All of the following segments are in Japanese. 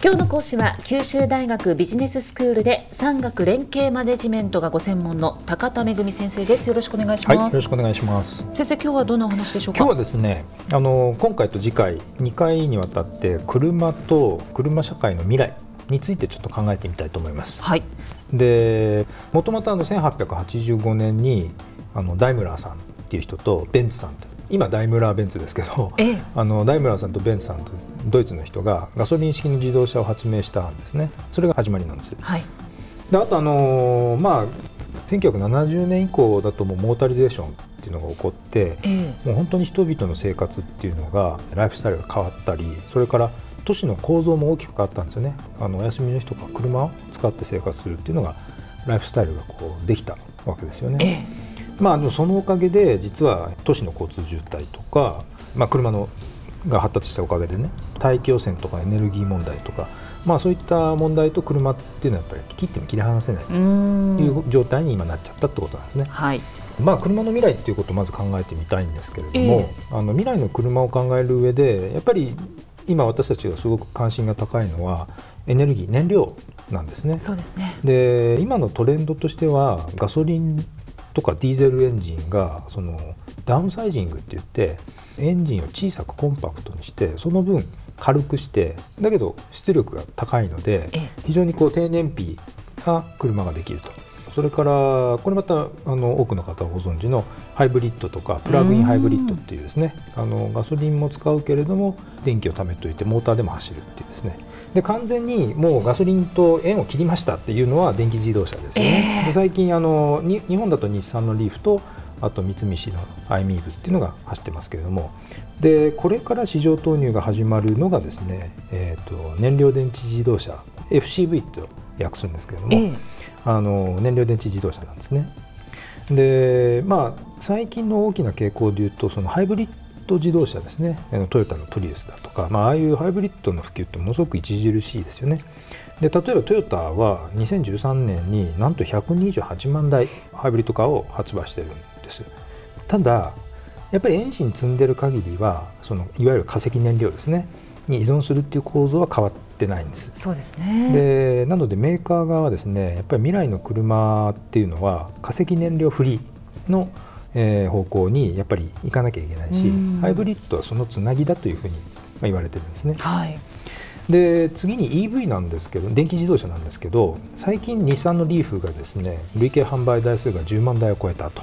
今日の講師は九州大学ビジネススクールで産学連携マネジメントがご専門の高田恵先生です。よろしくお願いします、はい、よろしくお願いします。先生今日はどんなお話でしょうか？今日はですねあの今回と次回2回にわたって車と車社会の未来についてちょっと考えてみたいと思います。はい。でもともとあの1885年にあのダイムラーさんっていう人とベンツさん今ダイムラーベンツですけど、ええ、あのダイムラーさんとベンツさんとドイツの人がガソリン式の自動車を発明したんですね。それが始まりなんです、はい、であとあのー、まあ1970年以降だともうモータリゼーションっていうのが起こって、えもう本当に人々の生活っていうのがライフスタイルが変わったりそれから都市の構造も大きく変わったんですよね。あのお休みの日とか車を使って生活するっていうのがライフスタイルがこうできたわけですよね。えまあ、そのおかげで実は都市の交通渋滞とか、まあ、車のが発達したおかげでね大気汚染とかエネルギー問題とか、まあ、そういった問題と車っていうのはやっぱり切っても切り離せないという状態に今なっちゃったってことなんですね。はいまあ、車の未来っていうことをまず考えてみたいんですけれども、えー、あの未来の車を考える上でやっぱり今私たちがすごく関心が高いのはエネルギー燃料なんですね。そうですねで今のトレンドとしてはガソリンとかディーゼルエンジンがそのダウンサイジングって言ってエンジンを小さくコンパクトにしてその分軽くしてだけど出力が高いので非常にこう低燃費な車ができると。それからこれまたあの多くの方ご存知のハイブリッドとかプラグインハイブリッドっていうですねあのガソリンも使うけれども電気を貯めといてモーターでも走るっていうですね。で完全にもうガソリンと縁を切りましたっていうのは電気自動車ですよね。えー、で最近あの日本だと日産のリーフとあと三菱のアイミーブっていうのが走ってますけれども。でこれから市場投入が始まるのがですね、えーと、燃料電池自動車 FCV と訳するんですけれども、えー、あの燃料電池自動車なんですね。でまあ最近の大きな傾向でいうとそのハイブリッド自動車ですねトヨタのプリウスだとか、まあ、ああいうハイブリッドの普及ってものすごく著しいですよね。で例えばトヨタは2013年になんと128万台ハイブリッドカーを発売してるんですただやっぱりエンジン積んでる限りはそのいわゆる化石燃料ですねに依存するっていう構造は変わってないんです。そうですね。でなのでメーカー側はですねやっぱり未来の車っていうのは化石燃料フリーのえー、方向にやっぱり行かなきゃいけないし、ハイブリッドはそのつなぎだというふうに言われてるんですね。はい、で次に EV なんですけど電気自動車なんですけど最近日産のリーフがですね累計販売台数が10万台を超えたと、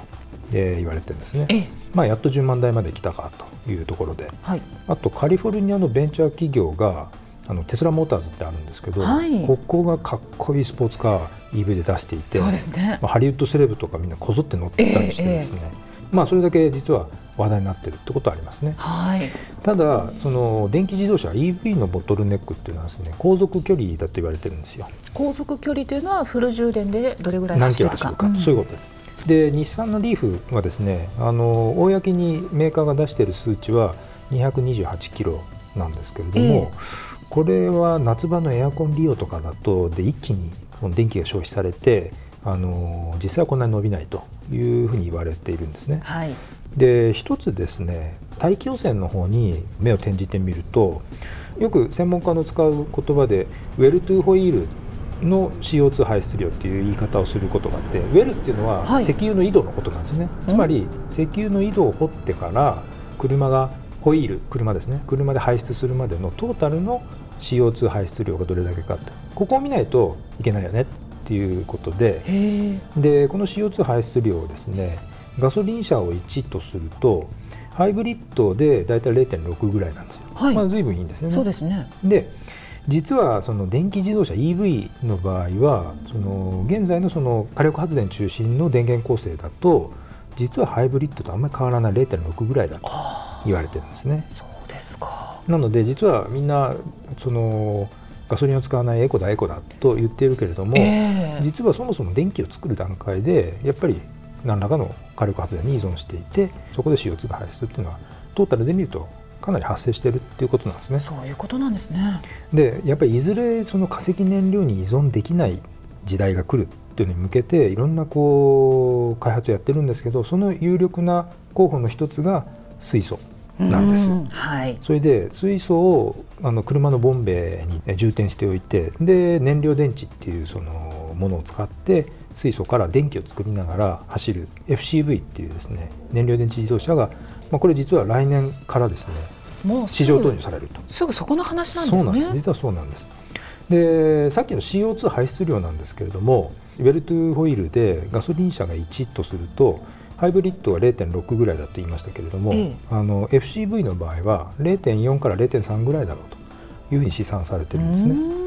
えー、言われてるんですね、まあ、やっと10万台まで来たかというところで、はい、あとカリフォルニアのベンチャー企業があのテスラモーターズってあるんですけど、はい、ここがかっこいいスポーツカー EV で出していてそうですね、まあ、ハリウッドセレブとかみんなこぞって乗ったりしてですね、えーえ。ーまあ、それだけ実は話題になってるってことはありますね。はい、ただその電気自動車 EV のボトルネックっていうのはですね航続距離だと言われてるんですよ。航続距離というのはフル充電でどれぐらい走るか。走るか、うん、そういうことです。で日産のリーフはですねあの公にメーカーが出している数値は228キロなんですけれども、えー、これは夏場のエアコン利用とかだとで一気に電気が消費されてあの実際はこんなに伸びないというふうに言われているんですね。はい、で一つですね大気汚染の方に目を転じてみるとよく専門家の使う言葉でウェルトゥーホイールの CO2 排出量っていう言い方をすることがあってウェルっていうのは石油の井戸のことなんですよね、はい、つまり石油の井戸を掘ってから車がホイール車ですね。車で排出するまでのトータルの CO2 排出量がどれだけかって。ここを見ないといけないよねっていうことで。でこの CO2 排出量をですねガソリン車を1とするとハイブリッドでだいたい0.6ぐらいなんですよ。はい、まあ随分いいんですよね。そうですね。で実はその電気自動車 EV の場合はその現在のその火力発電中心の電源構成だと実はハイブリッドとあんまり変わらない0.6ぐらいだと言われてるんですね。そうですか。なので実はみんなそのガソリンを使わないエコだエコだと言っているけれども、えー、実はそもそも電気を作る段階でやっぱり何らかの火力発電に依存していてそこで CO2 が排出っていうのはトータルで見るとかなり発生しているっていうことなんですね。そういうことなんですね。でやっぱりいずれその化石燃料に依存できない時代が来るっていうのに向けていろんなこう開発をやってるんですけどその有力な候補の一つが水素なんです。はい、それで水素をあの車のボンベに充填しておいてで燃料電池っていうそのものを使って水素から電気を作りながら走る FCV っていうですね燃料電池自動車が、まあ、これ実は来年からですねもう市場投入されるとすぐそこの話なんですね。そうなんです実はそうなんですでさっきの CO2 排出量なんですけれどもウェルトゥホイールでガソリン車が1とするとハイブリッドは0.6ぐらいだと言いましたけれども、ええあの FCV の場合は0.4から0.3ぐらいだろうというふうに試算されてるんですね。ね。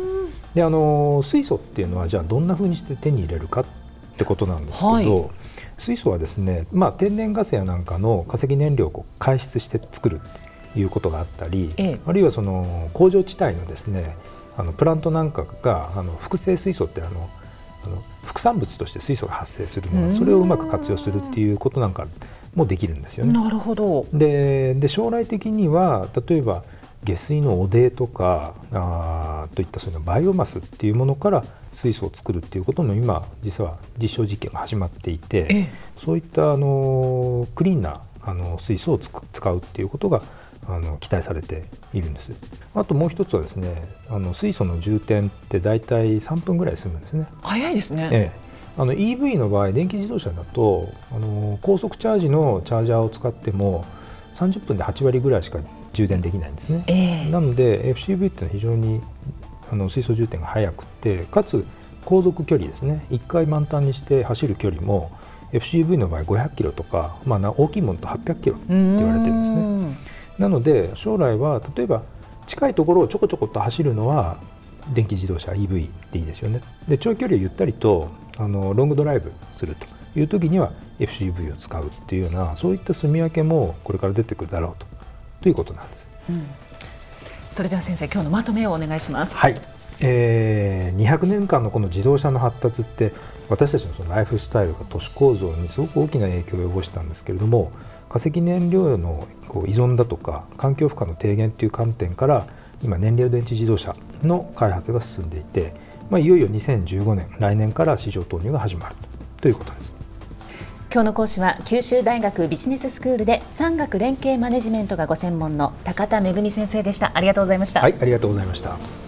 であの水素っていうのはじゃあどんなふうにして手に入れるかってことなんですけど、はい水素はですね、まあ、天然ガスやなんかの化石燃料をこう排出して作るいうことがあったり、ええあるいはその工場地帯のですねあのプラントなんかがあの複製水素ってあのあの副産物として水素が発生するのうんでそれをうまく活用するっていうことなんかもできるんですよね。なるほど。でで将来的には例えば下水の汚泥とかあーといったそういうのバイオマスっていうものから水素を作るっていうことも今実は実証実験が始まっていて、ええそういったあのクリーンなあの水素をつく使うっていうことがあの期待されているんです。あともう一つはですねあの水素の充填って大体3分ぐらいで済むんですね。早いですね。ええ、あの EV の場合電気自動車だとあの高速チャージのチャージャーを使っても30分で8割ぐらいしか充電できないんですね。ええなので FCV ってのは非常にあの水素充填が速くてかつ航続距離ですね1回満タンにして走る距離も FCV の場合500キロとか、まあな、大きいものと800キロって言われてるんですね。なので将来は例えば近いところをちょこちょこっと走るのは電気自動車 EV でいいですよね。で長距離をゆったりとあのロングドライブするという時には FCV を使うっていうようなそういった住み分けもこれから出てくるだろうとということなんです。うんそれでは先生今日のまとめをお願いします。はい、えー、200年間のこの自動車の発達って私たちのそのライフスタイルが都市構造にすごく大きな影響を及ぼしたんですけれども化石燃料のこう依存だとか環境負荷の低減という観点から今燃料電池自動車の開発が進んでいて、まあ、いよいよ2015年来年から市場投入が始まるとということです。今日の講師は九州大学ビジネススクールで産学連携マネジメントがご専門の高田恵先生でした。ありがとうございました。はい、ありがとうございました。